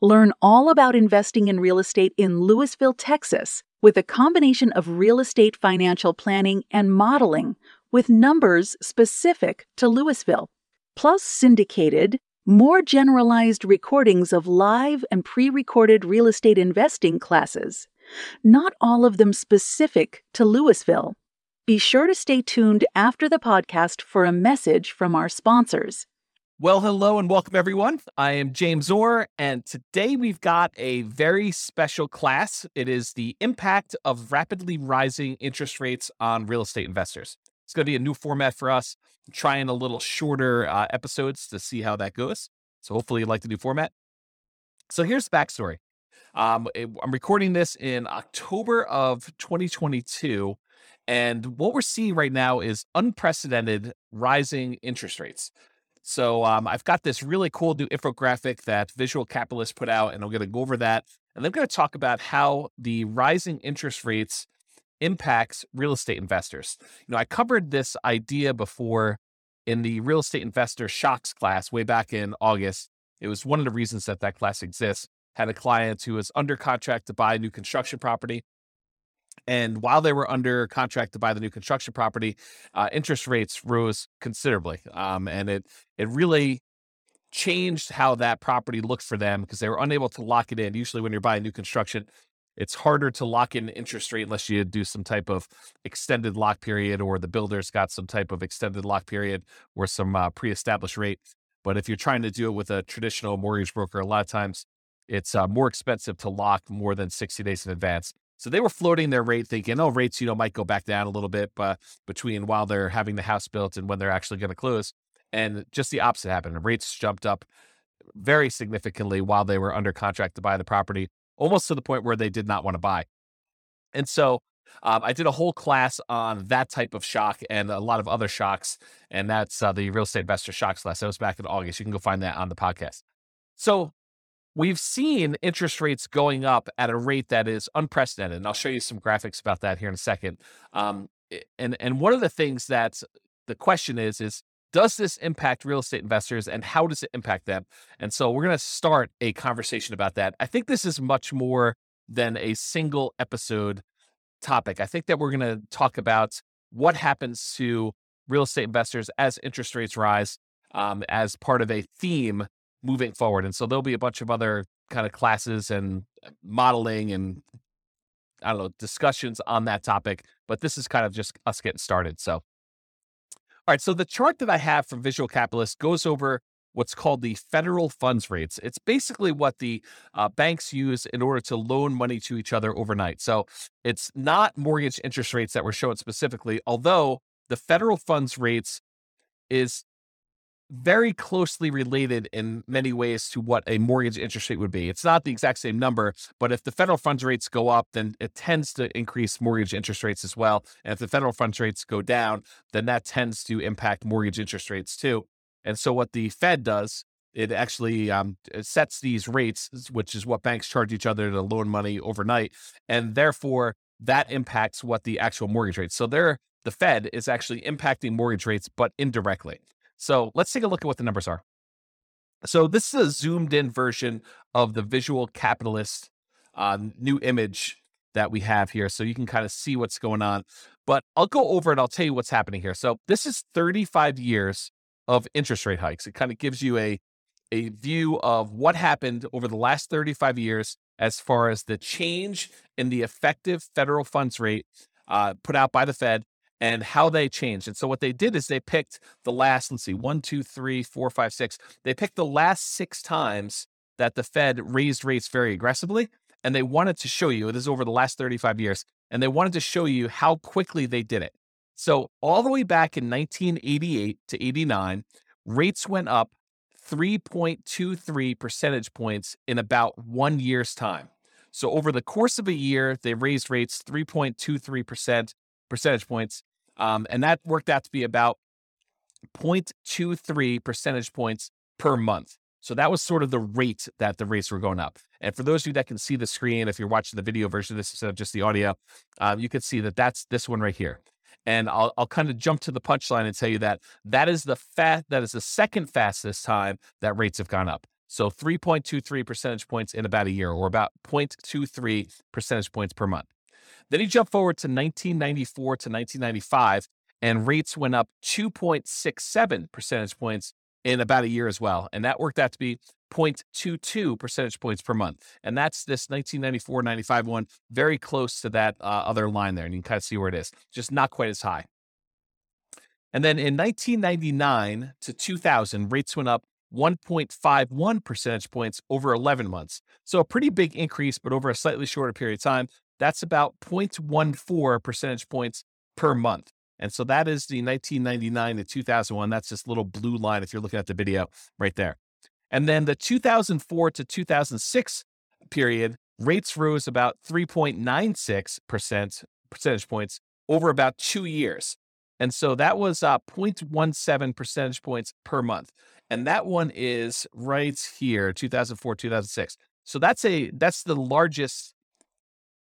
Learn all about investing in real estate in Lewisville, Texas, with a combination of real estate financial planning and modeling with numbers specific to Lewisville, plus syndicated, more generalized recordings of live and pre recorded real estate investing classes, not all of them specific to Lewisville. Be sure to stay tuned after the podcast for a message from our sponsors. Well, hello and welcome everyone. I am James Orr, and today we've got a very special class. It is the impact of rapidly rising interest rates on real estate investors. It's going to be a new format for us. I'm trying a little shorter uh, episodes to see how that goes. So hopefully you like the new format. So here's the backstory. Um, I'm recording this in October of 2022. And what we're seeing right now is unprecedented rising interest rates. So um, I've got this really cool new infographic that Visual Capitalist put out, and I'm going to go over that. And I'm going to talk about how the rising interest rates impacts real estate investors. You know, I covered this idea before in the real estate investor shocks class way back in August. It was one of the reasons that that class exists. Had a client who was under contract to buy a new construction property. And while they were under contract to buy the new construction property, uh, interest rates rose considerably, um, and it it really changed how that property looked for them because they were unable to lock it in. Usually, when you're buying new construction, it's harder to lock in interest rate unless you do some type of extended lock period or the builder's got some type of extended lock period or some uh, pre-established rate. But if you're trying to do it with a traditional mortgage broker, a lot of times it's uh, more expensive to lock more than 60 days in advance. So they were floating their rate, thinking, oh, rates, you know, might go back down a little bit, but between while they're having the house built and when they're actually going to close. And just the opposite happened. Rates jumped up very significantly while they were under contract to buy the property, almost to the point where they did not want to buy. And so um, I did a whole class on that type of shock and a lot of other shocks. And that's uh, the real estate investor shocks class. That was back in August. You can go find that on the podcast. So we've seen interest rates going up at a rate that is unprecedented. And I'll show you some graphics about that here in a second. Um, and and one of the things that the question is is does this impact real estate investors and how does it impact them? And so we're going to start a conversation about that. I think this is much more than a single episode topic. I think that we're going to talk about what happens to real estate investors as interest rates rise um, as part of a theme moving forward. And so there'll be a bunch of other kind of classes and uh, modeling and I don't know, discussions on that topic, but this is kind of just us getting started. So, all right. So the chart that I have from Visual Capitalist goes over what's called the federal funds rates. It's basically what the uh, banks use in order to loan money to each other overnight. So it's not mortgage interest rates that were shown specifically, although the federal funds rates is very closely related in many ways to what a mortgage interest rate would be. It's not the exact same number, but if the federal funds rates go up, then it tends to increase mortgage interest rates as well. And if the federal funds rates go down, then that tends to impact mortgage interest rates too. And so what the Fed does, it actually um, sets these rates, which is what banks charge each other to loan money overnight, and therefore that impacts what the actual mortgage rates. So there, the Fed is actually impacting mortgage rates, but indirectly. So let's take a look at what the numbers are. So this is a zoomed in version of the visual capitalist uh, new image that we have here. So you can kind of see what's going on. But I'll go over and I'll tell you what's happening here. So this is 35 years of interest rate hikes. It kind of gives you a, a view of what happened over the last 35 years as far as the change in the effective federal funds rate uh, put out by the Fed and how they changed. And so what they did is they picked the last, let's see, one, two, three, four, five, six. They picked the last six times that the Fed raised rates very aggressively. And they wanted to show you, this is over the last 35 years, and they wanted to show you how quickly they did it. So all the way back in 1988 to 89, rates went up 3.23 percentage points in about one year's time. So over the course of a year, they raised rates 3.23% percentage points. Um, and that worked out to be about 0.23 percentage points per month. So that was sort of the rate that the rates were going up. And for those of you that can see the screen, if you're watching the video version of this instead of just the audio, um, you can see that that's this one right here. And I'll, I'll kind of jump to the punchline and tell you that that is the fat that is the second fastest time that rates have gone up. So 3.23 percentage points in about a year, or about 0.23 percentage points per month. Then he jumped forward to 1994 to 1995, and rates went up 2.67 percentage points in about a year as well. And that worked out to be 0.22 percentage points per month. And that's this 1994 95 one, very close to that uh, other line there. And you can kind of see where it is, just not quite as high. And then in 1999 to 2000, rates went up 1.51 percentage points over 11 months. So a pretty big increase, but over a slightly shorter period of time. That's about 0.14 percentage points per month. And so that is the 1999 to 2001. That's this little blue line if you're looking at the video right there. And then the 2004 to 2006 period, rates rose about 3.96% percentage points over about two years. And so that was uh, 0.17 percentage points per month. And that one is right here, 2004, 2006. So that's a that's the largest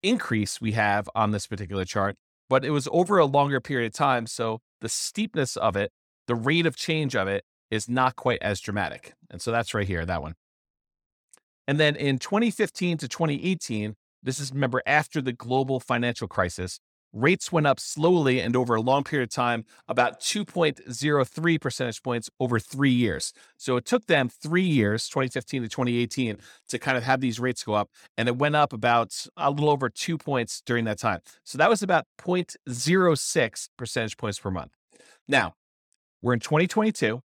increase we have on this particular chart but it was over a longer period of time. So the steepness of it, the rate of change of it is not quite as dramatic. And so that's right here, that one. And then in 2015 to 2018, this is remember after the global financial crisis, rates went up slowly and over a long period of time, about 2.03 percentage points over three years. So it took them three years, 2015 to 2018, to kind of have these rates go up. And it went up about a little over two points during that time. So that was about 0.06 percentage points per month. Now, we're in 2022,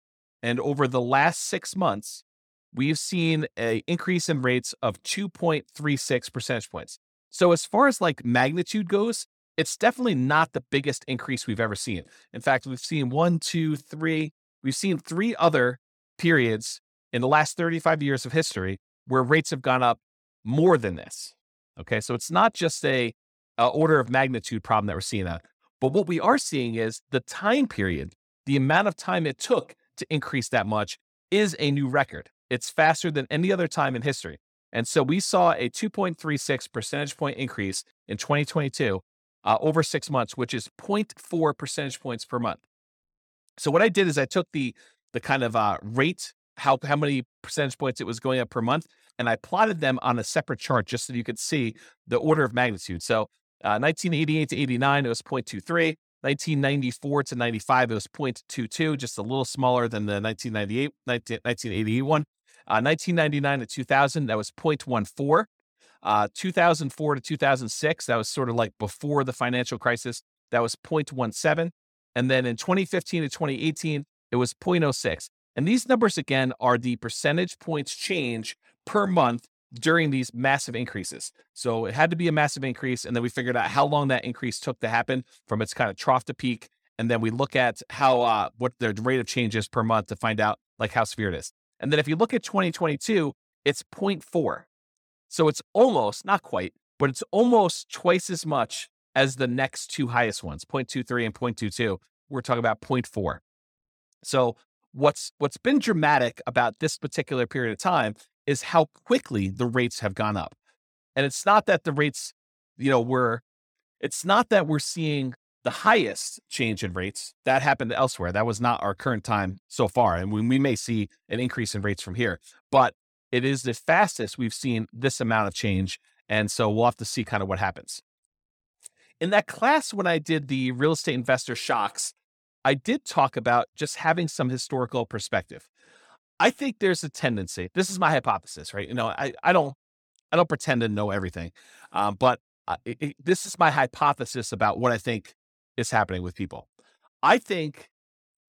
and over the last six months, we've seen an increase in rates of 2.36 percentage points. So as far as like magnitude goes, it's definitely not the biggest increase we've ever seen. In fact, we've seen one, two, three, we've seen three other periods in the last 35 years of history where rates have gone up more than this. Okay, so it's not just a, a order of magnitude problem that we're seeing that. But what we are seeing is the time period, the amount of time it took to increase that much is a new record. It's faster than any other time in history. And so we saw a 2.36 percentage point increase in 2022 uh, over six months, which is 0.4 percentage points per month. So what I did is I took the the kind of uh, rate, how how many percentage points it was going up per month, and I plotted them on a separate chart just so you could see the order of magnitude. So uh, 1988 to 89, it was 0.23. 1994 to 95, it was 0.22, just a little smaller than the 1998, 1988 one. Uh, 1999 to 2000, that was 0.14. Uh, 2004 to 2006, that was sort of like before the financial crisis, that was 0.17. And then in 2015 to 2018, it was 0.06. And these numbers, again, are the percentage points change per month during these massive increases. So it had to be a massive increase. And then we figured out how long that increase took to happen from its kind of trough to peak. And then we look at how, uh, what the rate of change is per month to find out like how severe it is. And then if you look at 2022, it's 0.4. So it's almost, not quite, but it's almost twice as much as the next two highest ones, 0.23 and 0.22. We're talking about 0.4. So what's what's been dramatic about this particular period of time is how quickly the rates have gone up. And it's not that the rates, you know, were it's not that we're seeing the highest change in rates that happened elsewhere. That was not our current time so far. And we, we may see an increase in rates from here. But it is the fastest we've seen this amount of change. And so we'll have to see kind of what happens. In that class, when I did the real estate investor shocks, I did talk about just having some historical perspective. I think there's a tendency. This is my hypothesis, right? You know, I, I don't I don't pretend to know everything, um, but uh, it, it, this is my hypothesis about what I think is happening with people. I think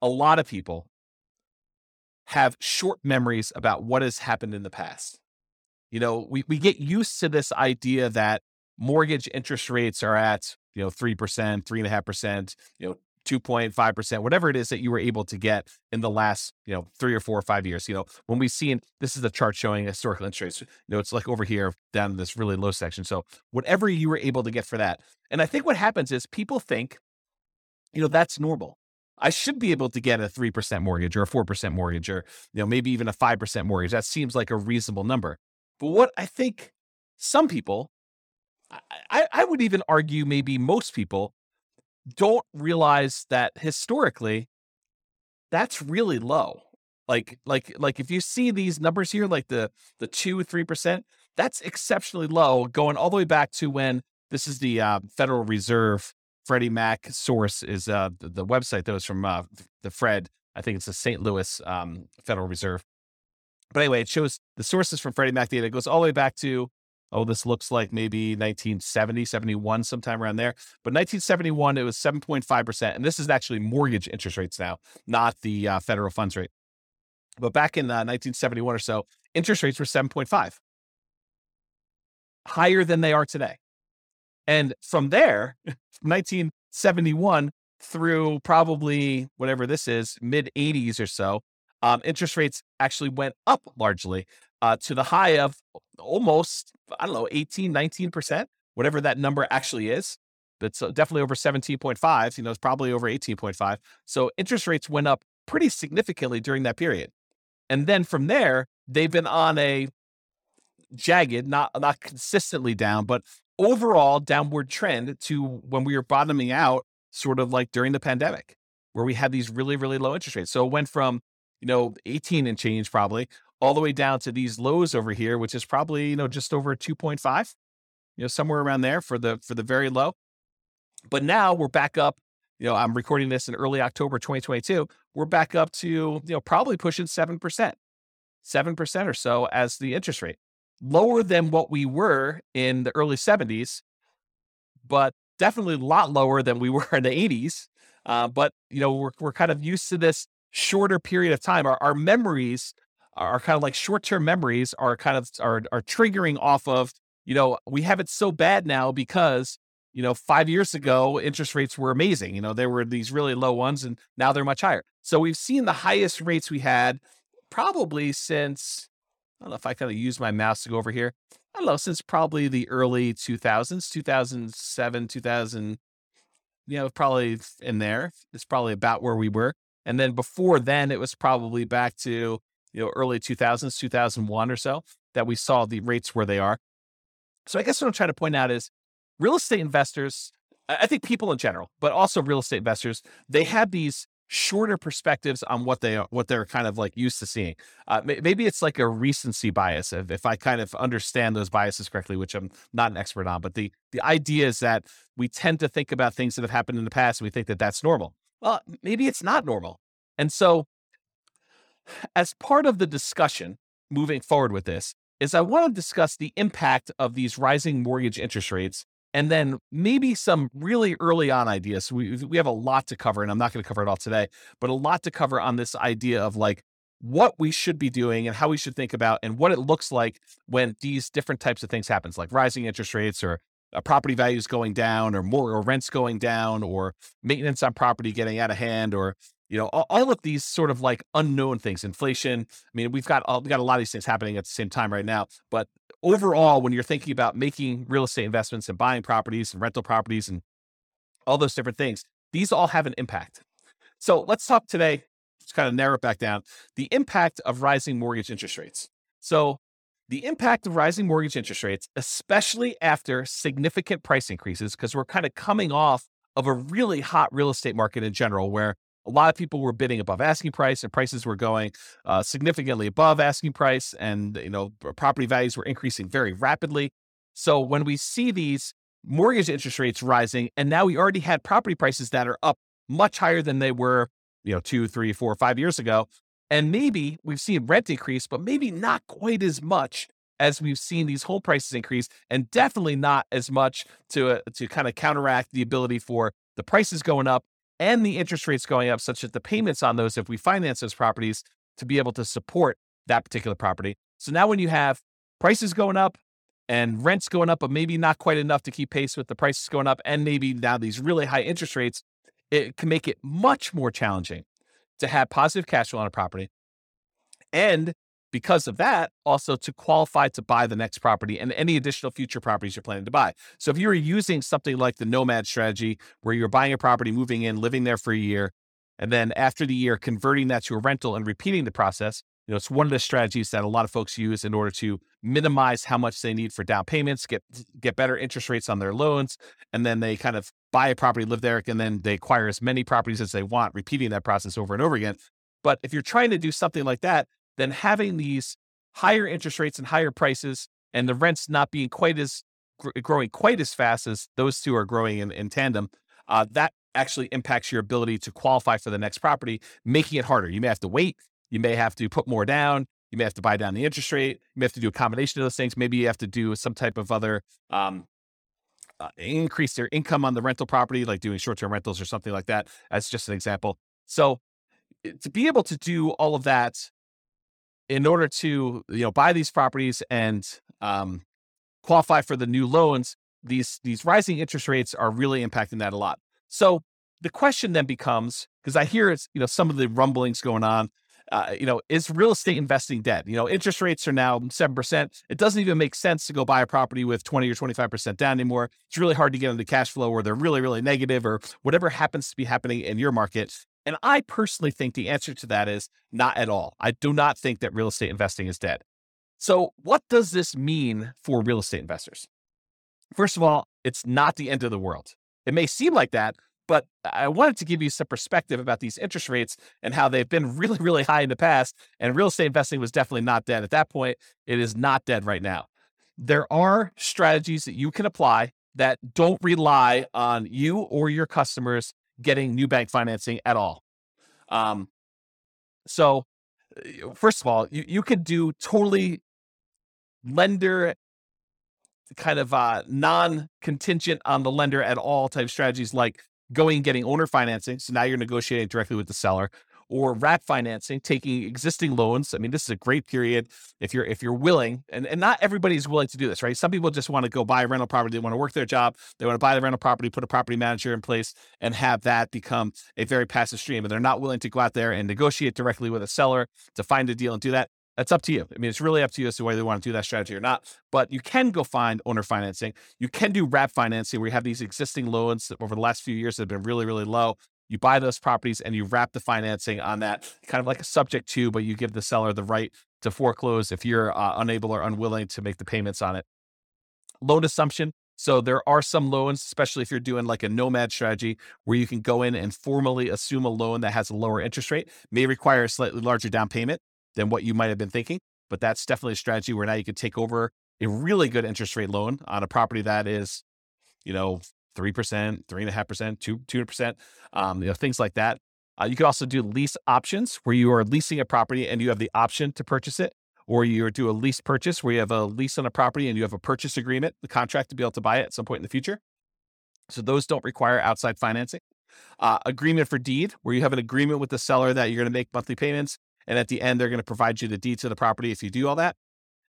a lot of people have short memories about what has happened in the past. You know, we, we get used to this idea that mortgage interest rates are at, you know, 3%, 3.5%, you know, 2.5%, whatever it is that you were able to get in the last, you know, three or four or five years. You know, when we've seen this is a chart showing historical interest rates, you know, it's like over here down this really low section. So whatever you were able to get for that. And I think what happens is people think, you know, that's normal. I should be able to get a 3% mortgage or a 4% mortgage or, you know, maybe even a 5% mortgage. That seems like a reasonable number. But what I think some people, I, I would even argue maybe most people don't realize that historically that's really low. Like, like, like if you see these numbers here, like the, the two, 3%, that's exceptionally low going all the way back to when this is the uh, Federal Reserve Freddie Mac source is uh, the, the website that was from uh, the Fred. I think it's the St. Louis um, Federal Reserve. But anyway, it shows the sources from Freddie Mac data. It goes all the way back to, oh, this looks like maybe 1970, 71, sometime around there. But 1971, it was 7.5%. And this is actually mortgage interest rates now, not the uh, federal funds rate. But back in uh, 1971 or so, interest rates were 7.5, higher than they are today. And from there, 1971 through probably whatever this is, mid 80s or so, um, interest rates actually went up largely uh, to the high of almost, I don't know, 18, 19%, whatever that number actually is. But uh, definitely over 17.5. You know, it's probably over 18.5. So interest rates went up pretty significantly during that period. And then from there, they've been on a jagged, not not consistently down, but overall downward trend to when we were bottoming out, sort of like during the pandemic, where we had these really, really low interest rates. So it went from, you know, 18 and change probably all the way down to these lows over here, which is probably, you know, just over 2.5, you know, somewhere around there for the for the very low. But now we're back up. You know, I'm recording this in early October 2022. We're back up to, you know, probably pushing 7%, 7% or so as the interest rate lower than what we were in the early 70s, but definitely a lot lower than we were in the 80s. Uh, but you know, we're we're kind of used to this shorter period of time. Our our memories are kind of like short-term memories are kind of are are triggering off of, you know, we have it so bad now because you know, five years ago, interest rates were amazing. You know, there were these really low ones and now they're much higher. So we've seen the highest rates we had probably since I don't know if I kind of use my mouse to go over here. I don't know, since probably the early 2000s, 2007, 2000, you know, probably in there. It's probably about where we were. And then before then, it was probably back to, you know, early 2000s, 2001 or so that we saw the rates where they are. So I guess what I'm trying to point out is real estate investors, I think people in general, but also real estate investors, they have these shorter perspectives on what they are, what they're kind of like used to seeing. Uh, maybe it's like a recency bias if, if I kind of understand those biases correctly, which I'm not an expert on. But the the idea is that we tend to think about things that have happened in the past, and we think that that's normal. Well, maybe it's not normal. And so, as part of the discussion moving forward with this, is I want to discuss the impact of these rising mortgage interest rates and then maybe some really early on ideas. We we have a lot to cover, and I'm not going to cover it all today, but a lot to cover on this idea of like what we should be doing and how we should think about and what it looks like when these different types of things happens, like rising interest rates or uh, property values going down or more or rents going down or maintenance on property getting out of hand or you know all, all, of these sort of like unknown things inflation i mean we've got all, we got a lot of these things happening at the same time right now but overall, when you're thinking about making real estate investments and buying properties and rental properties and all those different things, these all have an impact. So let's talk today, just kind of narrow it back down, the impact of rising mortgage interest rates. So the impact of rising mortgage interest rates, especially after significant price increases, because we're kind of coming off of a really hot real estate market in general, where a lot of people were bidding above asking price and prices were going uh, significantly above asking price and you know property values were increasing very rapidly. So when we see these mortgage interest rates rising and now we already had property prices that are up much higher than they were you know two three four five years ago and maybe we've seen rent increase but maybe not quite as much as we've seen these home prices increase and definitely not as much to uh, to kind of counteract the ability for the prices going up and the interest rates going up, such that the payments on those, if we finance those properties, to be able to support that particular property. So now when you have prices going up and rents going up, but maybe not quite enough to keep pace with the prices going up, and maybe now these really high interest rates, it can make it much more challenging to have positive cash flow on a property. And because of that, also to qualify to buy the next property and any additional future properties you're planning to buy. So if you were using something like the nomad strategy, where you're buying a property, moving in, living there for a year, and then after the year, converting that to a rental and repeating the process, you know, it's one of the strategies that a lot of folks use in order to minimize how much they need for down payments, get get better interest rates on their loans, and then they kind of buy a property, live there, and then they acquire as many properties as they want, repeating that process over and over again. But if you're trying to do something like that, then having these higher interest rates and higher prices and the rents not being quite as growing quite as fast as those two are growing in, in tandem, uh, that actually impacts your ability to qualify for the next property, making it harder. You may have to wait. You may have to put more down. You may have to buy down the interest rate. You may have to do a combination of those things. Maybe you have to do some type of other um, uh, increase their income on the rental property, like doing short term rentals or something like that. As just an example. So eh, to be able to do all of that in order to you know buy these properties and um, qualify for the new loans, these these rising interest rates are really impacting that a lot. So the question then becomes because I hear it's you know some of the rumblings going on. Uh, you know, is real estate investing dead? You know, interest rates are now seven percent. It doesn't even make sense to go buy a property with twenty or twenty five percent down anymore. It's really hard to get into cash flow, or they're really, really negative, or whatever happens to be happening in your market. And I personally think the answer to that is not at all. I do not think that real estate investing is dead. So, what does this mean for real estate investors? First of all, it's not the end of the world. It may seem like that, but I wanted to give you some perspective about these interest rates and how they've been really, really high in the past. And real estate investing was definitely not dead at that point. It is not dead right now. There are strategies that you can apply that don't rely on you or your customers getting new bank financing at all. Um, so, uh, first of all, you, you could do totally lender kind of uh, non contingent on the lender at all type strategies like going and getting owner financing. So now you're negotiating directly with the seller or wrap financing, taking existing loans. I mean, this is a great period if you're if you're willing, and, and not everybody's willing to do this, right? Some people just want to go buy a rental property, they want to work their job, they want to buy the rental property, put a property manager in place, and have that become a very passive stream. And they're not willing to go out there and negotiate directly with a seller to find a deal and do that. That's up to you. I mean, it's really up to you as to whether you want to do that strategy or not. But you can go find owner financing. You can do wrap financing where you have these existing loans over the last few years that have been really, really low. You buy those properties and you wrap the financing on that, kind of like a subject to, but you give the seller the right to foreclose if you're uh, unable or unwilling to make the payments on it. Loan assumption. So there are some loans, especially if you're doing like a nomad strategy, where you can go in and formally assume a loan that has a lower interest rate, may require a slightly larger down payment than what you might have been thinking. But that's definitely a strategy where now you could take over a really good interest rate loan on a property that is, you know, three percent, three and a half percent, two two percent, um, you know, things like that. Uh, you can also do lease options where you are leasing a property and you have the option to purchase it, or you do a lease purchase where you have a lease on a property and you have a purchase agreement, the contract to be able to buy it at some point in the future. So those don't require outside financing. Uh, agreement for deed, where you have an agreement with the seller that you're going to make monthly payments, and at the end they're going to provide you the deed to the property if you do all that.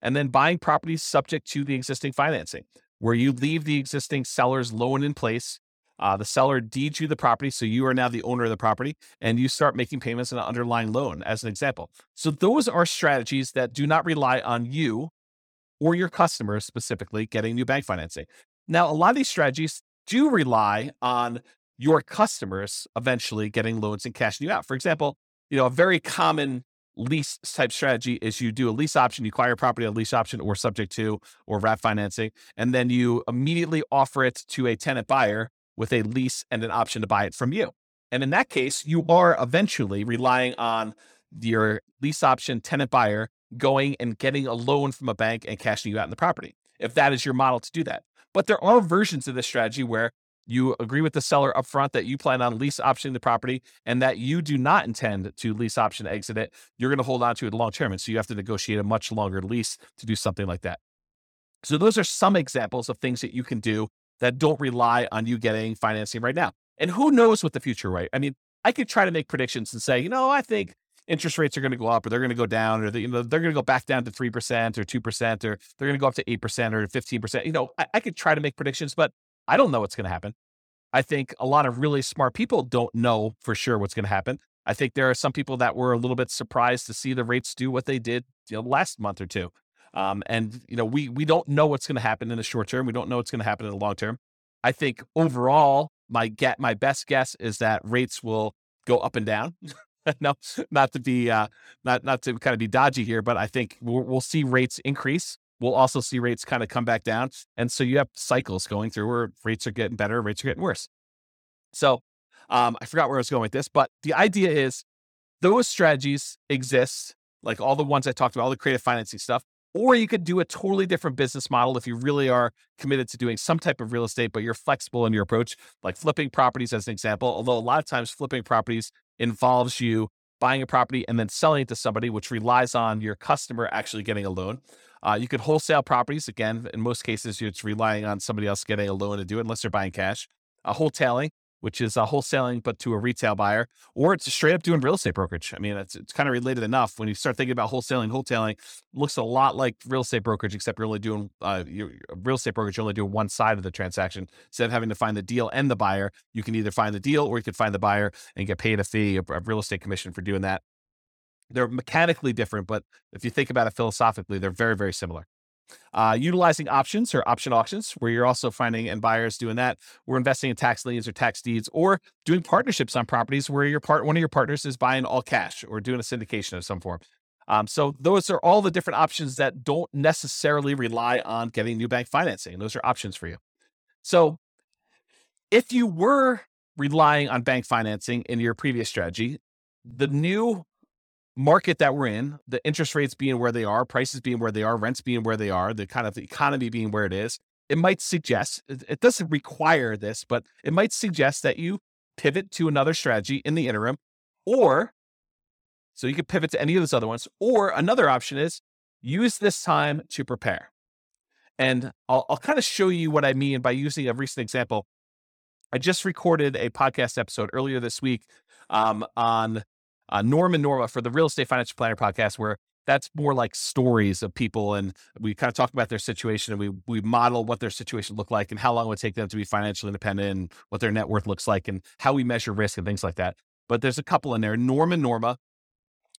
And then buying properties subject to the existing financing where you leave the existing seller's loan in place. Uh, the seller deeds you the property, so you are now the owner of the property, and you start making payments on an underlying loan, as an example. So, those are strategies that do not rely on you or your customers specifically getting new bank financing. Now, a lot of these strategies do rely on your customers eventually getting loans and cashing you out. For example, you know, a very common lease type strategy is you do a lease option, you acquire a property a lease option or subject to or wrap financing, and then you immediately offer it to a tenant buyer with a lease and an option to buy it from you. And in that case, you are eventually relying on your lease option tenant buyer going and getting a loan from a bank and cashing you out in the property, if that is your model to do that. But there are versions of this strategy where you agree with the seller upfront that you plan on lease optioning the property and that you do not intend to lease option exit it, you're going to hold on to it long term. And so you have to negotiate a much longer lease to do something like that. So those are some examples of things that you can do that don't rely on you getting financing right now. And who knows what the future, right? I mean, I could try to make predictions and say, you know, I think interest rates are going to go up or they're going to go down or they, you know they're going to go back down to 3% or 2% or they're going to go up to 8% or 15%. You know, I, I could try to make predictions, but I don't know what's going to happen. I think a lot of really smart people don't know for sure what's going to happen. I think there are some people that were a little bit surprised to see the rates do what they did you know, last month or two. Um, and you know, we we don't know what's going to happen in the short term. We don't know what's going to happen in the long term. I think overall, my get my best guess is that rates will go up and down. no, not to be uh, not not to kind of be dodgy here, but I think we'll, we'll see rates increase. We'll also see rates kind of come back down, and so you have cycles going through where rates are getting better, rates are getting worse. So um, I forgot where I was going with this, but the idea is those strategies exist, like all the ones I talked about, all the creative financing stuff. Or you could do a totally different business model if you really are committed to doing some type of real estate, but you're flexible in your approach, like flipping properties as an example. Although a lot of times flipping properties involves you buying a property and then selling it to somebody, which relies on your customer actually getting a loan. Uh, you could wholesale properties. Again, in most cases, it's relying on somebody else getting a loan to do it, unless they're buying cash. Uh, wholetailing, which is uh, wholesaling but to a retail buyer, or it's straight up doing real estate brokerage. I mean, it's, it's kind of related enough. When you start thinking about wholesaling, wholesaling looks a lot like real estate brokerage, except you're only doing uh, you're, real estate brokerage. You're only doing one side of the transaction instead of having to find the deal and the buyer. You can either find the deal or you could find the buyer and get paid a fee, a, a real estate commission for doing that. They're mechanically different, but if you think about it philosophically, they're very, very similar. Uh, utilizing options or option auctions, where you're also finding and buyers doing that. We're investing in tax liens or tax deeds, or doing partnerships on properties where your part one of your partners is buying all cash or doing a syndication of some form. Um, so those are all the different options that don't necessarily rely on getting new bank financing. Those are options for you. So if you were relying on bank financing in your previous strategy, the new market that we're in, the interest rates being where they are, prices being where they are, rents being where they are, the kind of the economy being where it is, it might suggest, it doesn't require this, but it might suggest that you pivot to another strategy in the interim, or so you could pivot to any of those other ones, or another option is use this time to prepare. And I'll, I'll kind of show you what I mean by using a recent example. I just recorded a podcast episode earlier this week um, on uh, Norm and Norma for the Real Estate Financial Planner podcast, where that's more like stories of people, and we kind of talk about their situation, and we we model what their situation looked like, and how long it would take them to be financially independent, and what their net worth looks like, and how we measure risk and things like that. But there's a couple in there, Norm and Norma,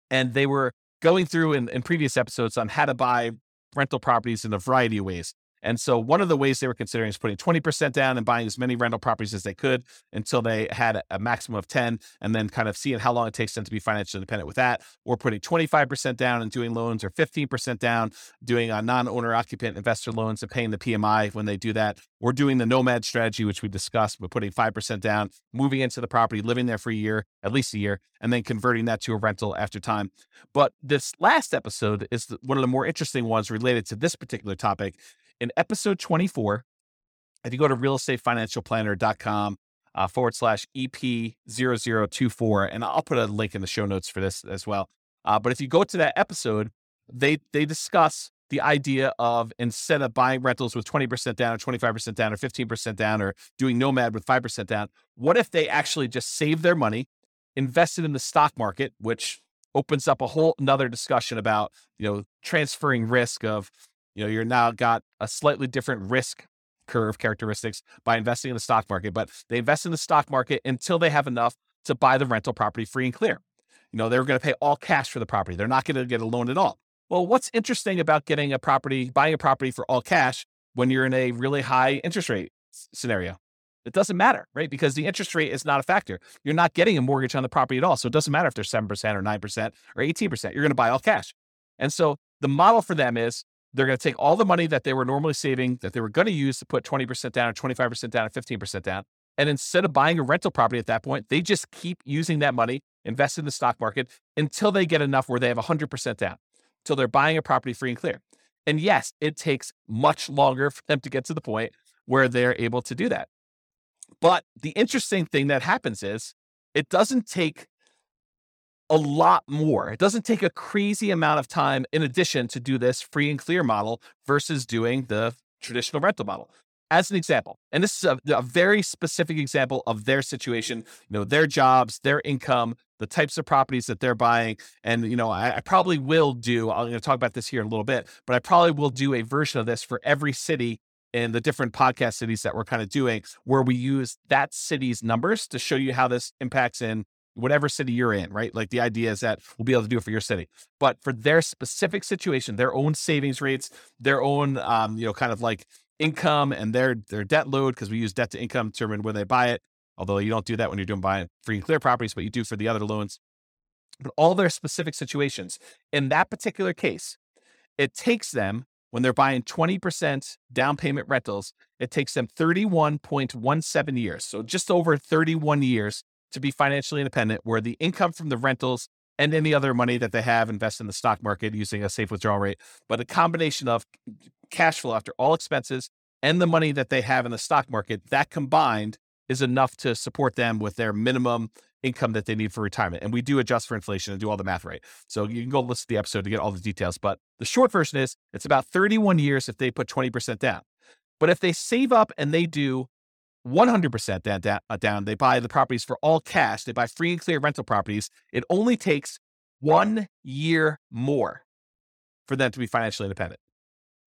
and they were going through in, in previous episodes on how to buy rental properties in a variety of ways. And so one of the ways they were considering is putting 20% down and buying as many rental properties as they could until they had a maximum of 10 and then kind of seeing how long it takes them to be financially independent with that or putting 25% down and doing loans or 15% down doing a non-owner occupant investor loans and paying the PMI when they do that or doing the nomad strategy which we discussed but putting 5% down moving into the property living there for a year at least a year and then converting that to a rental after time. But this last episode is one of the more interesting ones related to this particular topic in episode 24, if you go to realestatefinancialplanner.com uh, forward slash EP0024, and I'll put a link in the show notes for this as well. Uh, but if you go to that episode, they they discuss the idea of instead of buying rentals with 20% down or 25% down or 15% down or doing nomad with 5% down, what if they actually just save their money, invested in the stock market, which opens up a whole another discussion about, you know, transferring risk of you know, you're now got a slightly different risk curve characteristics by investing in the stock market, but they invest in the stock market until they have enough to buy the rental property free and clear. You know, they're going to pay all cash for the property. They're not going to get a loan at all. Well, what's interesting about getting a property, buying a property for all cash when you're in a really high interest rate scenario? It doesn't matter, right? Because the interest rate is not a factor. You're not getting a mortgage on the property at all. So it doesn't matter if they're 7% or 9% or 18%. You're going to buy all cash. And so the model for them is they're going to take all the money that they were normally saving, that they were going to use to put 20% down or 25% down or 15% down. And instead of buying a rental property at that point, they just keep using that money, invest in the stock market until they get enough where they have 100% down, until they're buying a property free and clear. And yes, it takes much longer for them to get to the point where they're able to do that. But the interesting thing that happens is it doesn't take a lot more. It doesn't take a crazy amount of time in addition to do this free and clear model versus doing the traditional rental model. As an example, and this is a, a, very specific example of their situation, you know, their jobs, their income, the types of properties that they're buying. And, you know, I, I probably will do, I'm going to talk about this here in a little bit, but I probably will do a version of this for every city in the different podcast cities that we're kind of doing, where we use that city's numbers to show you how this impacts in whatever city you're in, right? Like the idea is that we'll be able to do it for your city, but for their specific situation, their own savings rates, their own, um, you know, kind of like income and their their debt load, because we use debt to income to determine when they buy it. Although you don't do that when you're doing buying free and clear properties, but you do for the other loans. But all their specific situations. In that particular case, it takes them when they're buying 20% down payment rentals, it takes them 31.17 years. So just over 31 years to be financially independent, where the income from the rentals and any other money that they have invest in the stock market using a safe withdrawal rate, but a combination of cash flow after all expenses and the money that they have in the stock market, that combined is enough to support them with their minimum income that they need for retirement. And we do adjust for inflation and do all the math right. So you can go listen to the episode to get all the details. But the short version is it's about 31 years if they put 20% down. But if they save up and they do 100% down, down, uh, down, they buy the properties for all cash, they buy free and clear rental properties, it only takes one year more for them to be financially independent,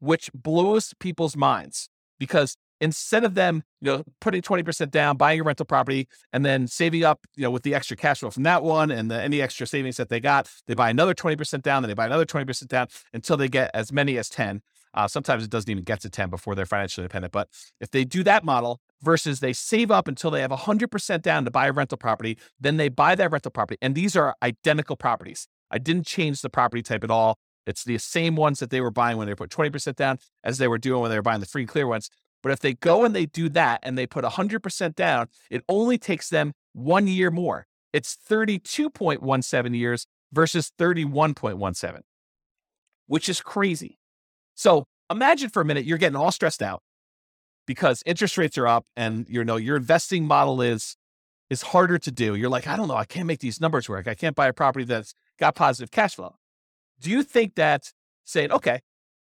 which blows people's minds because instead of them, you know, putting 20% down, buying a rental property, and then saving up, you know, with the extra cash flow from that one and the, any extra savings that they got, they buy another 20% down, then they buy another 20% down until they get as many as 10. Uh, sometimes it doesn't even get to 10 before they're financially independent. But if they do that model versus they save up until they have 100% down to buy a rental property, then they buy that rental property. And these are identical properties. I didn't change the property type at all. It's the same ones that they were buying when they put 20% down as they were doing when they were buying the free and clear ones. But if they go and they do that and they put 100% down, it only takes them one year more. It's 32.17 years versus 31.17, which is crazy. So imagine for a minute you're getting all stressed out because interest rates are up and you know your investing model is is harder to do. You're like, I don't know, I can't make these numbers work. I can't buy a property that's got positive cash flow. Do you think that saying, okay,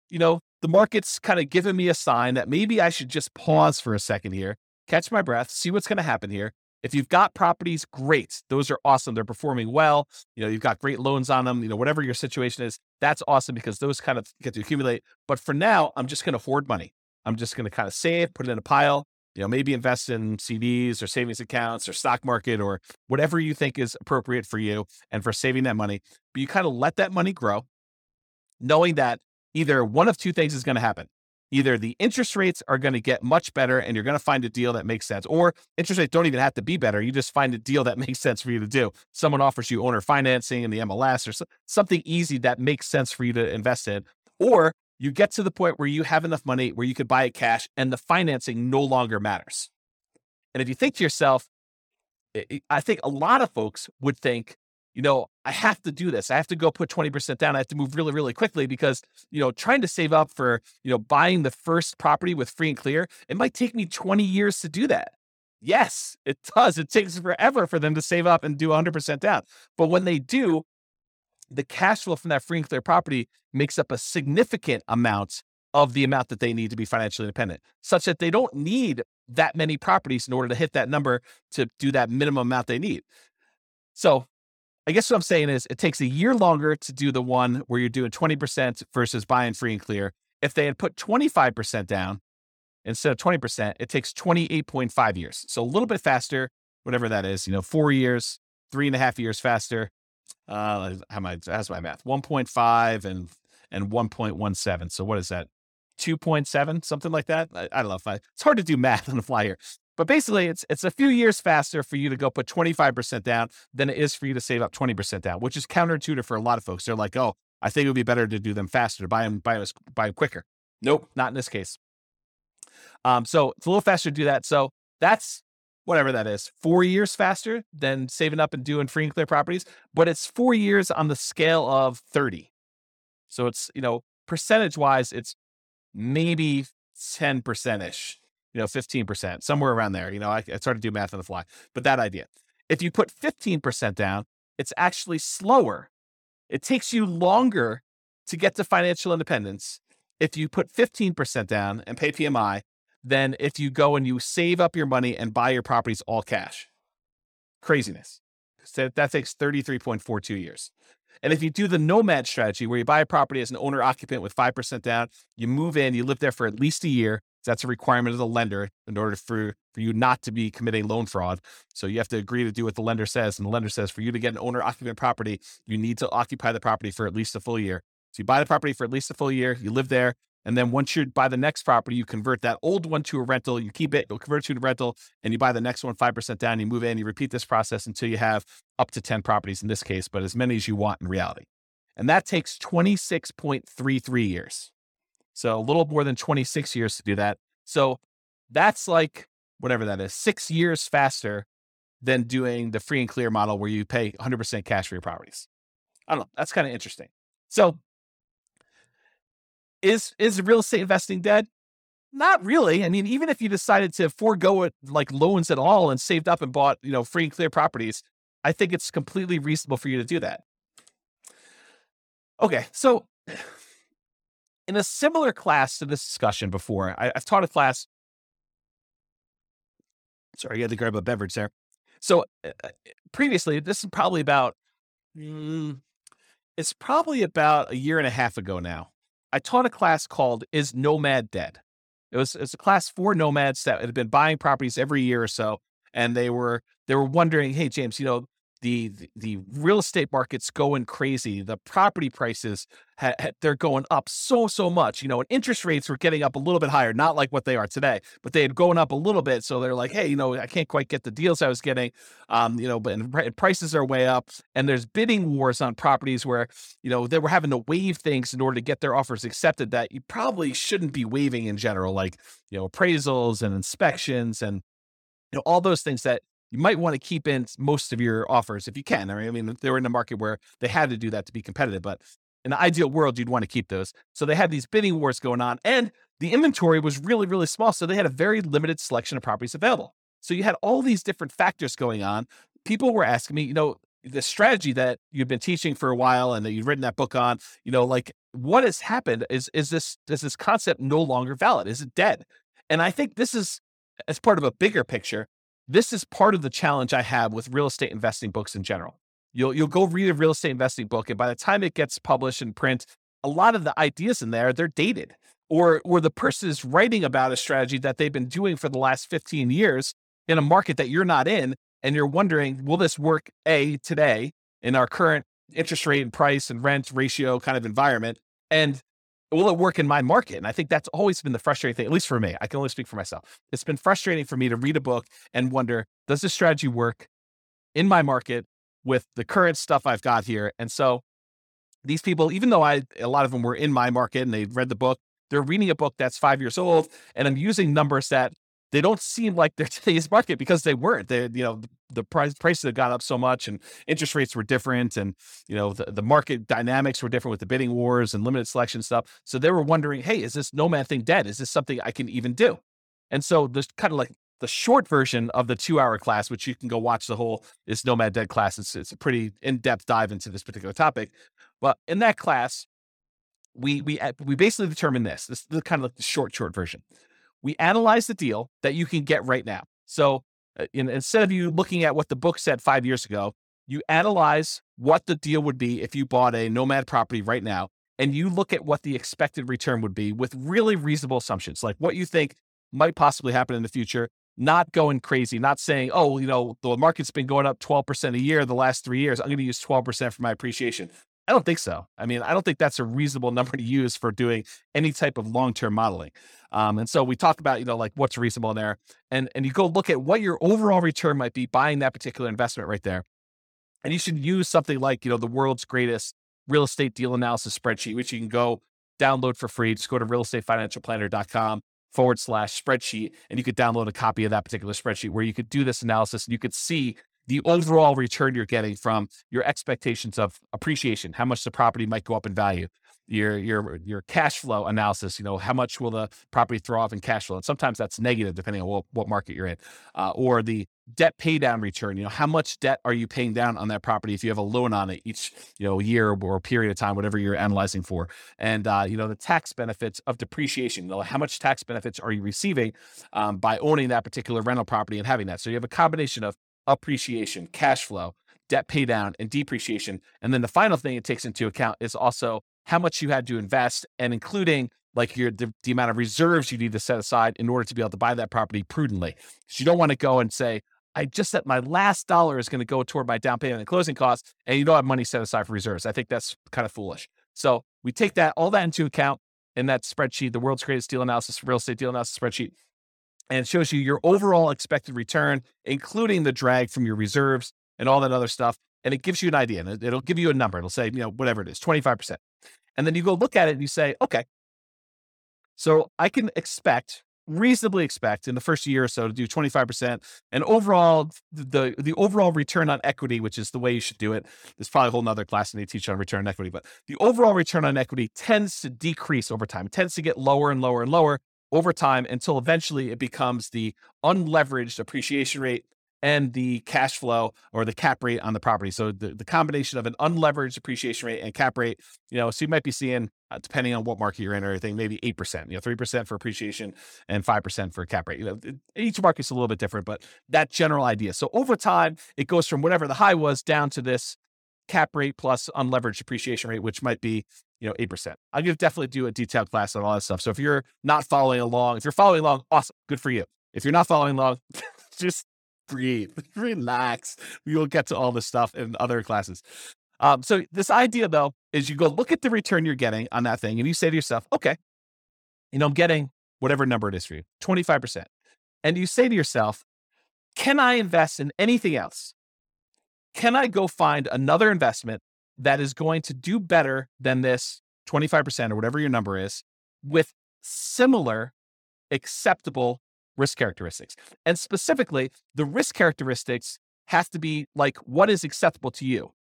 you know, the market's kind of giving me a sign that maybe I should just pause for a second here, catch my breath, see what's going to happen here. If you've got properties, great. Those are awesome. They're performing well. You know, you've got great loans on them. You know, whatever your situation is, that's awesome because those kind of get to accumulate. But for now, I'm just going to hoard money. I'm just going to kind of save, put it in a pile, you know, maybe invest in CDs or savings accounts or stock market or whatever you think is appropriate for you and for saving that money. But you kind of let that money grow, knowing that either one of two things is going to happen. Either the interest rates are going to get much better and you're going to find a deal that makes sense, or interest rates don't even have to be better. You just find a deal that makes sense for you to do. Someone offers you owner financing in the MLS or something easy that makes sense for you to invest in. Or you get to the point where you have enough money where you could buy it cash and the financing no longer matters. And if you think to yourself, I think a lot of folks would think, you know, I have to do this. I have to go put 20% down. I have to move really, really quickly because, you know, trying to save up for, you know, buying the first property with free and clear, it might take me 20 years to do that. Yes, it does. It takes forever for them to save up and do 100% down. But when they do, the cash flow from that free and clear property makes up a significant amount of the amount that they need to be financially independent, such that they don't need that many properties in order to hit that number to do that minimum amount they need. So I guess what I'm saying is it takes a year longer to do the one where you're doing 20% versus buying free and clear. If they had put 25% down instead of 20%, it takes 28.5 years. So a little bit faster, whatever that is, you know, four years, three and a half years faster. Uh, how am I, how's my math? 1.5 and, and 1.17. So what is that? 2.7, something like that. I, I don't know if I, it's hard to do math on the fly here. But basically, it's it's a few years faster for you to go put 25% down than it is for you to save up 20% down, which is counterintuitive for a lot of folks. They're like, oh, I think it would be better to do them faster, buy them, buy them, buy them quicker. Nope, not in this case. Um, so it's a little faster to do that. So that's whatever that is, four years faster than saving up and doing free and clear properties, but it's four years on the scale of 30. So it's, you know, percentage wise, it's maybe 10% ish you know, 15%, somewhere around there. You know, I, I started to do math on the fly, but that idea. If you put 15% down, it's actually slower. It takes you longer to get to financial independence if you put 15% down and pay PMI than if you go and you save up your money and buy your properties all cash. Craziness. So that takes 33.42 years. And if you do the nomad strategy where you buy a property as an owner occupant with 5% down, you move in, you live there for at least a year, That's a requirement of the lender in order for, for you not to be committing loan fraud. So you have to agree to do what the lender says. And the lender says for you to get an owner occupant property, you need to occupy the property for at least a full year. So you buy the property for at least a full year, you live there, and then once you buy the next property, you convert that old one to a rental, you keep it, you'll convert it to a rental, and you buy the next one 5% down, you move in, you repeat this process until you have up to 10 properties in this case, but as many as you want in reality. And that takes 26.33 years. So a little more than 26 years to do that. So that's like whatever that is, six years faster than doing the free and clear model where you pay 100% cash for your properties. I don't know. That's kind of interesting. So is is real estate investing dead? Not really. I mean, even if you decided to forego it like loans at all and saved up and bought, you know, free and clear properties, I think it's completely reasonable for you to do that. Okay, so in a similar class to this discussion before, I, have taught a class. Sorry, I had to grab a beverage there. So uh, uh previously, this is probably about, mm, it's probably about a year and a half ago now. I taught a class called "Is Nomad Dead?" It was it's a class for nomads that had been buying properties every year or so, and they were they were wondering, "Hey, James, you know, the, the real estate market's going crazy. The property prices ha, ha, they're going up so so much. You know, and interest rates were getting up a little bit higher, not like what they are today, but they had gone up a little bit. So they're like, hey, you know, I can't quite get the deals I was getting. Um, you know, but and prices are way up, and there's bidding wars on properties where you know they were having to waive things in order to get their offers accepted that you probably shouldn't be waiving in general, like you know appraisals and inspections and you know all those things that you might want to keep in most of your offers if you can. I mean, they were in a market where they had to do that to be competitive, but in the ideal world, you'd want to keep those. So they had these bidding wars going on, and the inventory was really, really small. So they had a very limited selection of properties available. So you had all these different factors going on. People were asking me, you know, the strategy that you've been teaching for a while and that you've written that book on, you know, like what has happened is is this is this concept no longer valid? Is it dead? And I think this is as part of a bigger picture this is part of the challenge I have with real estate investing books in general. You'll you'll go read a real estate investing book, and by the time it gets published in print, a lot of the ideas in there they're dated, or or the person is writing about a strategy that they've been doing for the last 15 years in a market that you're not in, and you're wondering, will this work a today in our current interest rate and price and rent ratio kind of environment? And will it work in my market? And I think that's always been the frustrating thing, at least for me. I can only speak for myself. It's been frustrating for me to read a book and wonder, does this strategy work in my market with the current stuff I've got here? And so these people, even though I, a lot of them were in my market and they read the book, they're reading a book that's five years old and I'm using numbers that they don't seem like they're today's market because they weren't. They, you know, the, the price prices had gone up so much and interest rates were different and you know the, the market dynamics were different with the bidding wars and limited selection stuff. So they were wondering, hey, is this nomad thing dead? Is this something I can even do? And so there's kind of like the short version of the two hour class, which you can go watch the whole is nomad dead class. It's it's a pretty in depth dive into this particular topic. But in that class, we we uh, we basically determine this. This is kind of like the short short version we analyze the deal that you can get right now. So uh, in, instead of you looking at what the book said five years ago, you analyze what the deal would be if you bought a nomad property right now, and you look at what the expected return would be with really reasonable assumptions, like what you think might possibly happen in the future. Not going crazy, not saying, oh, you know, the market's been going up 12% a year the last three years. I'm going to use 12% for my appreciation. I don't think so. I mean, I don't think that's a reasonable number to use for doing any type of long-term modeling. Um, and so we talk about, you know, like what's reasonable in there, and and you go look at what your overall return might be buying that particular investment right there, and you should use something like, you know, the world's greatest real estate deal analysis spreadsheet, which you can go download for free. Just go to realestatefinancialplanner.com forward slash spreadsheet, and you could download a copy of that particular spreadsheet where you could do this analysis and you could see the overall return you're getting from your expectations of appreciation, how much the property might go up in value, your your your cash flow analysis. You know, how much will the property throw off in cash flow? And sometimes that's negative depending on what, what market you're in, uh, or the debt pay down return. You know, how much debt are you paying down on that property if you have a loan on it each you know year or period of time, whatever you're analyzing for, and uh, you know the tax benefits of depreciation. You know, how much tax benefits are you receiving um, by owning that particular rental property and having that? So you have a combination of appreciation, cash flow, debt pay down, and depreciation. And then the final thing it takes into account is also how much you had to invest and including like your the, the amount of reserves you need to set aside in order to be able to buy that property prudently. Because you don't want to go and say, I just set my last dollar is going to go toward my down payment and closing costs, and you don't have money set aside for reserves. I think that's kind of foolish. So we take that all that into account in that spreadsheet, the world's greatest deal analysis, real estate deal analysis spreadsheet, and it shows you your overall expected return, including the drag from your reserves and all that other stuff. And it gives you an idea, and it'll give you a number. It'll say, you know, whatever it is, twenty five percent, and then you go look at it and you say, okay, so I can expect reasonably expect in the first year or so to do 25% and overall the the overall return on equity which is the way you should do it there's probably a whole nother class and they teach on return on equity but the overall return on equity tends to decrease over time it tends to get lower and lower and lower over time until eventually it becomes the unleveraged appreciation rate and the cash flow or the cap rate on the property. So the, the combination of an unleveraged appreciation rate and cap rate, you know, so you might be seeing, uh, depending on what market you're in or anything, maybe 8%, you know, 3% for appreciation and 5% for cap rate. You know, each market's a little bit different, but that general idea. So over time, it goes from whatever the high was down to this cap rate plus unleveraged appreciation rate, which might be, you know, 8%. I'll give definitely do a detailed class on all that stuff. So if you're not following along, if you're following along, awesome, good for you. If you're not following along, just breathe, relax. We will get to all this stuff in other classes. Um, so this idea though is you go look at the return you're getting on that thing and you say to yourself, okay, you know, I'm getting whatever number it is for you, 25%. And you say to yourself, can I invest in anything else? Can I go find another investment that is going to do better than this 25% or whatever your number is with similar acceptable risk characteristics. And specifically, the risk characteristics have to be like what is acceptable to you.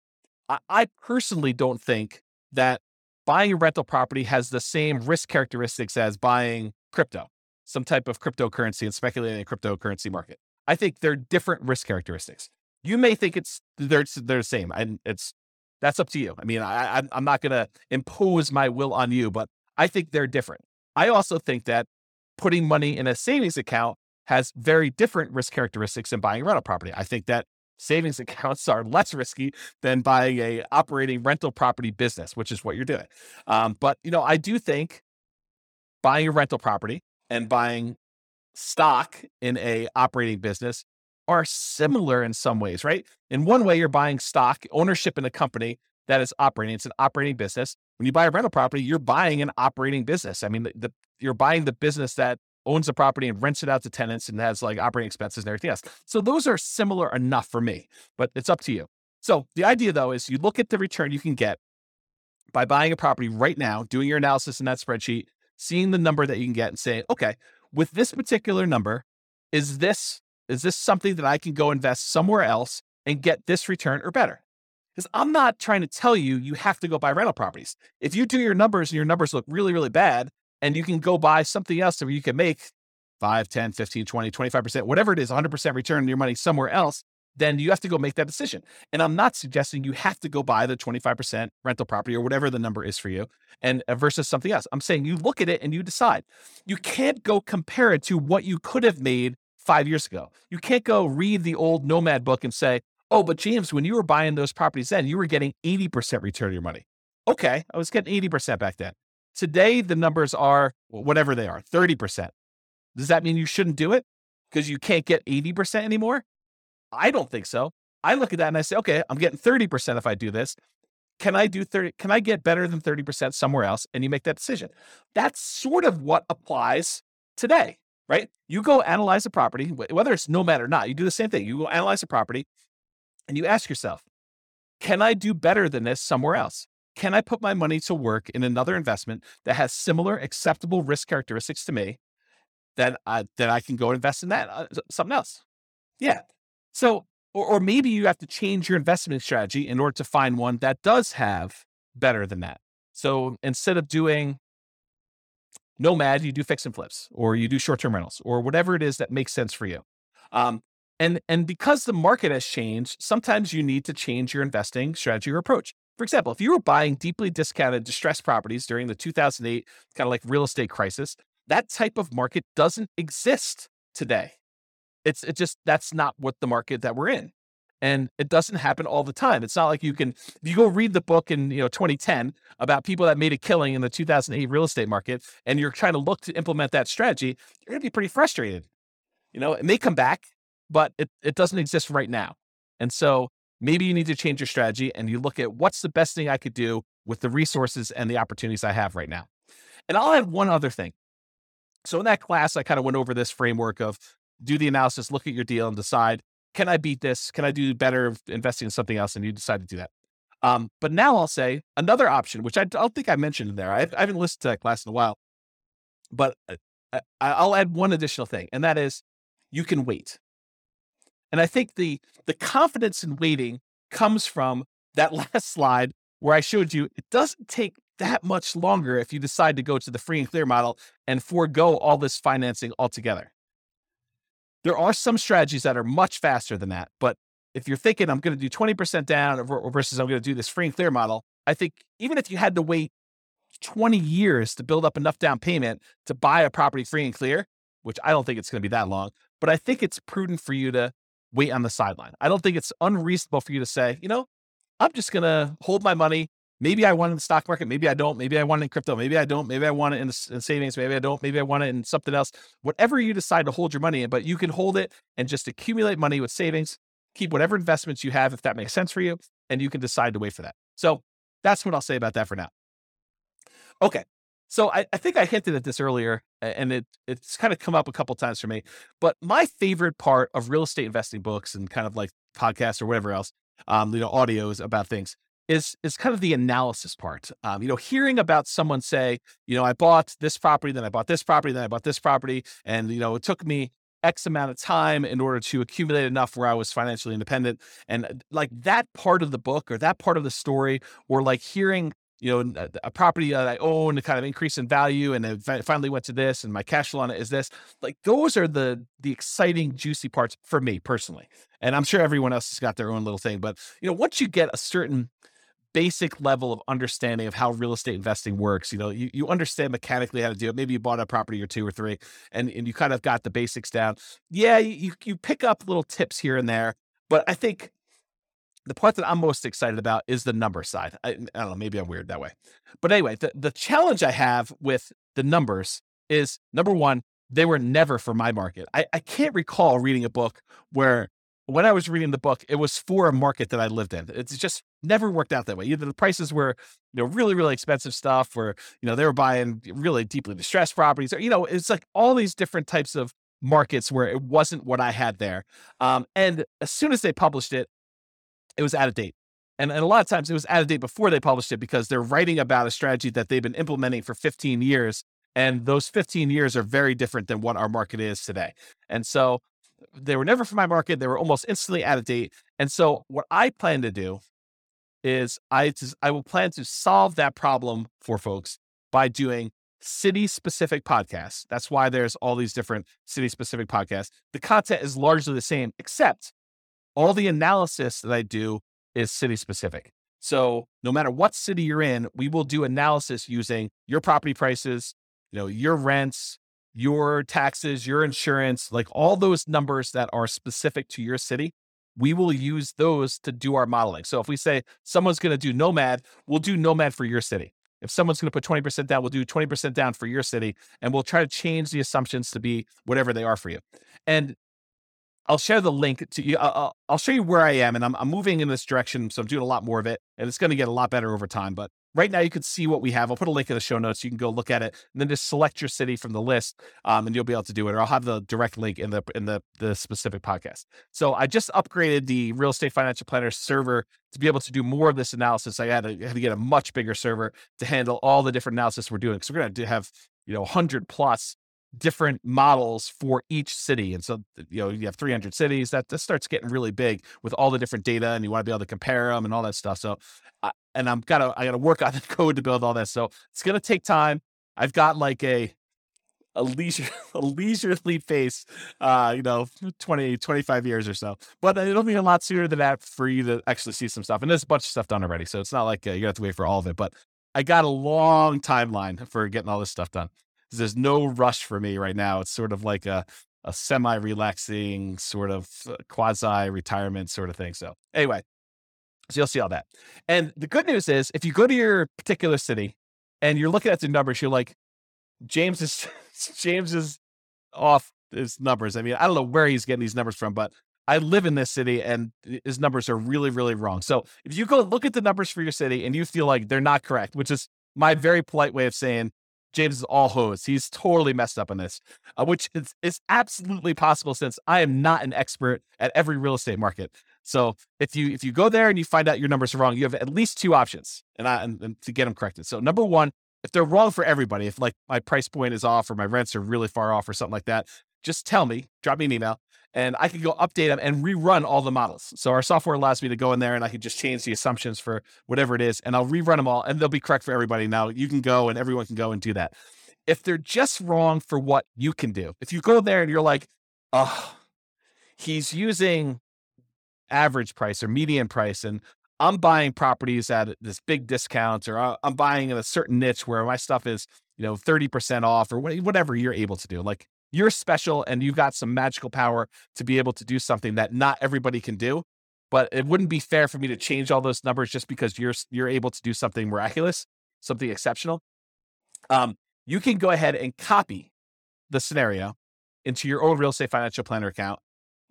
I, I personally don't think that buying a rental property has the same risk characteristics as buying crypto, some type of cryptocurrency and speculating in a cryptocurrency market. I think they're different risk characteristics. You may think it's they're they're the same, and it's that's up to you. I mean, I, I'm not going to impose my will on you, but I think they're different. I also think that putting money in a savings account has very different risk characteristics than buying rental property. I think that savings accounts are less risky than buying a operating rental property business, which is what you're doing. Um, but you know, I do think buying a rental property and buying stock in a operating business are similar in some ways, right? In one uh-huh. way, you're buying stock ownership in a company that is operating. It's an operating business. When you buy a rental property, you're buying an operating business. I mean, the, the you're buying the business that owns the property and rents it out to tenants and has like operating expenses and everything else. So those are similar enough for me, but it's up to you. So the idea though is you look at the return you can get by buying a property right now, doing your analysis in that spreadsheet, seeing the number that you can get and saying, okay, with this particular number, is this is this something that I can go invest somewhere else and get this return or better? Because I'm not trying to tell you you have to go buy rental properties. If you do your numbers and your numbers look really, really bad, and you can go buy something else where you can make 5, 10, 15, 20, 25%, whatever it is, 100% return on your money somewhere else, then you have to go make that decision. And I'm not suggesting you have to go buy the 25% rental property or whatever the number is for you and uh, versus something else. I'm saying you look at it and you decide. You can't go compare it to what you could have made 5 years ago. You can't go read the old Nomad book and say, "Oh, but James, when you were buying those properties then, you were getting 80% return on your money." Okay, I was getting 80% back then. Today, the numbers are whatever they are 30%. Does that mean you shouldn't do it because you can't get 80% anymore? I don't think so. I look at that and I say, okay, I'm getting 30% if I do this. Can I do 30? Can I get better than 30% somewhere else? And you make that decision. That's sort of what applies today, right? You go analyze the property, whether it's nomad or not, you do the same thing. You go analyze the property and you ask yourself, can I do better than this somewhere else? Can I put my money to work in another investment that has similar acceptable risk characteristics to me? That I, that I can go invest in that uh, something else. Yeah. So, or, or maybe you have to change your investment strategy in order to find one that does have better than that. So instead of doing nomad, you do fix and flips, or you do short term rentals, or whatever it is that makes sense for you. Um, and and because the market has changed, sometimes you need to change your investing strategy or approach. For example, if you were buying deeply discounted distressed properties during the 2008 kind of like real estate crisis, that type of market doesn't exist today. It's it just that's not what the market that we're in. And it doesn't happen all the time. It's not like you can, if you go read the book in, you know, 2010 about people that made a killing in the 2008 real estate market and you're trying to look to implement that strategy, you're going to be pretty frustrated. You know, it may come back, but it, it doesn't exist right now. And so maybe you need to change your strategy and you look at what's the best thing I could do with the resources and the opportunities I have right now. And I'll add one other thing. So in that class, I kind of went over this framework of do the analysis, look at your deal, and decide can I beat this? Can I do better investing in something else? And you decide to do that. Um, but now I'll say another option, which I don't think I mentioned in there. I, I haven't listened to that class in a while, but uh, I, will add one additional thing, and that is you can wait. And I think the the confidence in waiting comes from that last slide where I showed you it doesn't take that much longer if you decide to go to the free and clear model and forego all this financing altogether. There are some strategies that are much faster than that, but if you're thinking I'm going to do 20% down versus I'm going to do this free and clear model, I think even if you had to wait 20 years to build up enough down payment to buy a property free and clear, which I don't think it's going to be that long, but I think it's prudent for you to wait on the sideline. I don't think it's unreasonable for you to say, you know, I'm just going to hold my money. Maybe I want it in the stock market. Maybe I don't. Maybe I want it in crypto. Maybe I don't. Maybe I want it in, the, in savings. Maybe I don't. Maybe I want it in something else. Whatever you decide to hold your money in, but you can hold it and just accumulate money with savings. Keep whatever investments you have, if that makes sense for you, and you can decide to wait for that. So that's what I'll say about that for now. Okay. So I, I think I hinted at this earlier, and it it's kind of come up a couple times for me. But my favorite part of real estate investing books and kind of like podcasts or whatever else, um, you know, audios about things is is kind of the analysis part. Um, you know, hearing about someone say, you know, I bought this property, then I bought this property, then I bought this property, and you know, it took me X amount of time in order to accumulate enough where I was financially independent. And uh, like that part of the book or that part of the story, or like hearing you know, a property that I own, to kind of increase in value, and it finally went to this, and my cash flow on it is this. Like those are the the exciting, juicy parts for me personally, and I'm sure everyone else has got their own little thing. But you know, once you get a certain basic level of understanding of how real estate investing works, you know, you, you understand mechanically how to do it. Maybe you bought a property or two or three, and and you kind of got the basics down. Yeah, you you pick up little tips here and there, but I think the part that I'm most excited about is the number side. I, I, don't know, maybe I'm weird that way. But anyway, the, the challenge I have with the numbers is number one, they were never for my market. I, I can't recall reading a book where when I was reading the book, it was for a market that I lived in. It's just never worked out that way. Either the prices were, you know, really, really expensive stuff, or, you know, they were buying really deeply distressed properties, or, you know, it's like all these different types of markets where it wasn't what I had there. Um, and as soon as they published it, it was out of date. And, and a lot of times it was out of date before they published it because they're writing about a strategy that they've been implementing for 15 years. And those 15 years are very different than what our market is today. And so they were never for my market. They were almost instantly out of date. And so what I plan to do is I, I will plan to solve that problem for folks by doing city specific podcasts. That's why there's all these different city specific podcasts. The content is largely the same, except all the analysis that I do is city specific. So no matter what city you're in, we will do analysis using your property prices, you know, your rents, your taxes, your insurance, like all those numbers that are specific to your city. We will use those to do our modeling. So if we say someone's going to do Nomad, we'll do Nomad for your city. If someone's going to put 20% down, we'll do 20% down for your city and we'll try to change the assumptions to be whatever they are for you. And I'll share the link to you. I'll, show you where I am, and I'm, I'm moving in this direction. So I'm doing a lot more of it, and it's going to get a lot better over time. But right now, you can see what we have. I'll put a link in the show notes. You can go look at it, and then just select your city from the list, um, and you'll be able to do it. Or I'll have the direct link in the in the the specific podcast. So I just upgraded the Real Estate Financial Planner server to be able to do more of this analysis. I had to, had to get a much bigger server to handle all the different analysis we're doing. because we're going to have you know 100 plus different models for each city. And so, you know, you have 300 cities that this starts getting really big with all the different data and you want to be able to compare them and all that stuff. So, and I'm gotta, I gotta work on the code to build all this. So it's to take time. I've got like a, a leisure, a leisurely pace, uh, you know, 20, 25 years or so, but it'll be a lot sooner than that for you to actually see some stuff. And there's a bunch of stuff done already. So it's not like uh, you have to wait for all of it, but I got a long timeline for getting all this stuff done there's no rush for me right now. It's sort of like a a semi relaxing sort of uh, quasi retirement sort of thing. So anyway, so you'll see all that. And the good news is if you go to your particular city and you're looking at the numbers, you're like, James is James is off his numbers. I mean, I don't know where he's getting these numbers from, but I live in this city and his numbers are really, really wrong. So if you go look at the numbers for your city and you feel like they're not correct, which is my very polite way of saying James is all hose. He's totally messed up in this, uh, which is, is absolutely possible since I am not an expert at every real estate market. So if you if you go there and you find out your numbers are wrong, you have at least two options, and I and, and to get them corrected. So number one, if they're wrong for everybody, if like my price point is off or my rents are really far off or something like that, just tell me, drop me an email, and I can go update them and rerun all the models. So our software allows me to go in there and I can just change the assumptions for whatever it is, and I'll rerun them all, and they'll be correct for everybody. Now you can go and everyone can go and do that. If they're just wrong for what you can do, if you go there and you're like, oh, he's using average price or median price and I'm buying properties at this big discount or I'm buying in a certain niche where my stuff is, you know, 30% off or whatever you're able to do. Like you're special and you've got some magical power to be able to do something that not everybody can do. But it wouldn't be fair for me to change all those numbers just because you're you're able to do something miraculous, something exceptional. Um, you can go ahead and copy the scenario into your own real estate financial planner account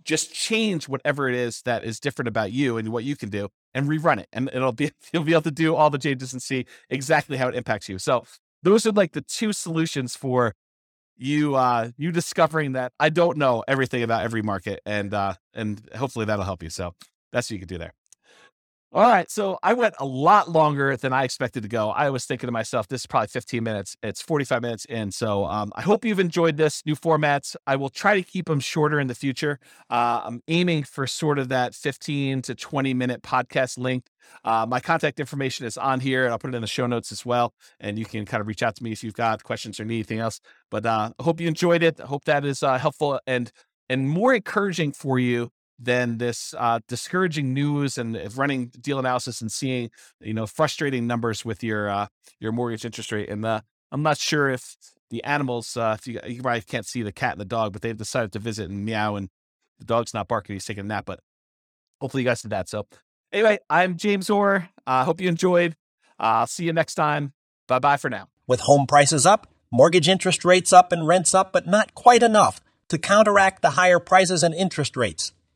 just change whatever it is that is different about you and what you can do and rerun it and it'll be you'll be able to do all the changes and see exactly how it impacts you. So those are like the two solutions for you uh you discovering that i don't know everything about every market and uh and hopefully that'll help you. So that's what you can do there all right. So I went a lot longer than I expected to go. I was thinking to myself, this is probably 15 minutes. It's 45 minutes in. So um, I hope you've enjoyed this new formats. I will try to keep them shorter in the future. Uh, I'm aiming for sort of that 15 to 20 minute podcast length. Uh, my contact information is on here, and I'll put it in the show notes as well. And you can kind of reach out to me if you've got questions or need anything else. But uh, I hope you enjoyed it. I hope that is uh, helpful and and more encouraging for you than this uh, discouraging news and running deal analysis and seeing you know frustrating numbers with your uh, your mortgage interest rate. And uh, I'm not sure if the animals, uh, if you, you probably can't see the cat and the dog, but they've decided to visit and meow, and the dog's not barking; he's taking a nap. But hopefully, you guys did that. So anyway, I'm James Orr. I uh, hope you enjoyed. I'll uh, see you next time. Bye bye for now. With home prices up, mortgage interest rates up, and rents up, but not quite enough to counteract the higher prices and interest rates.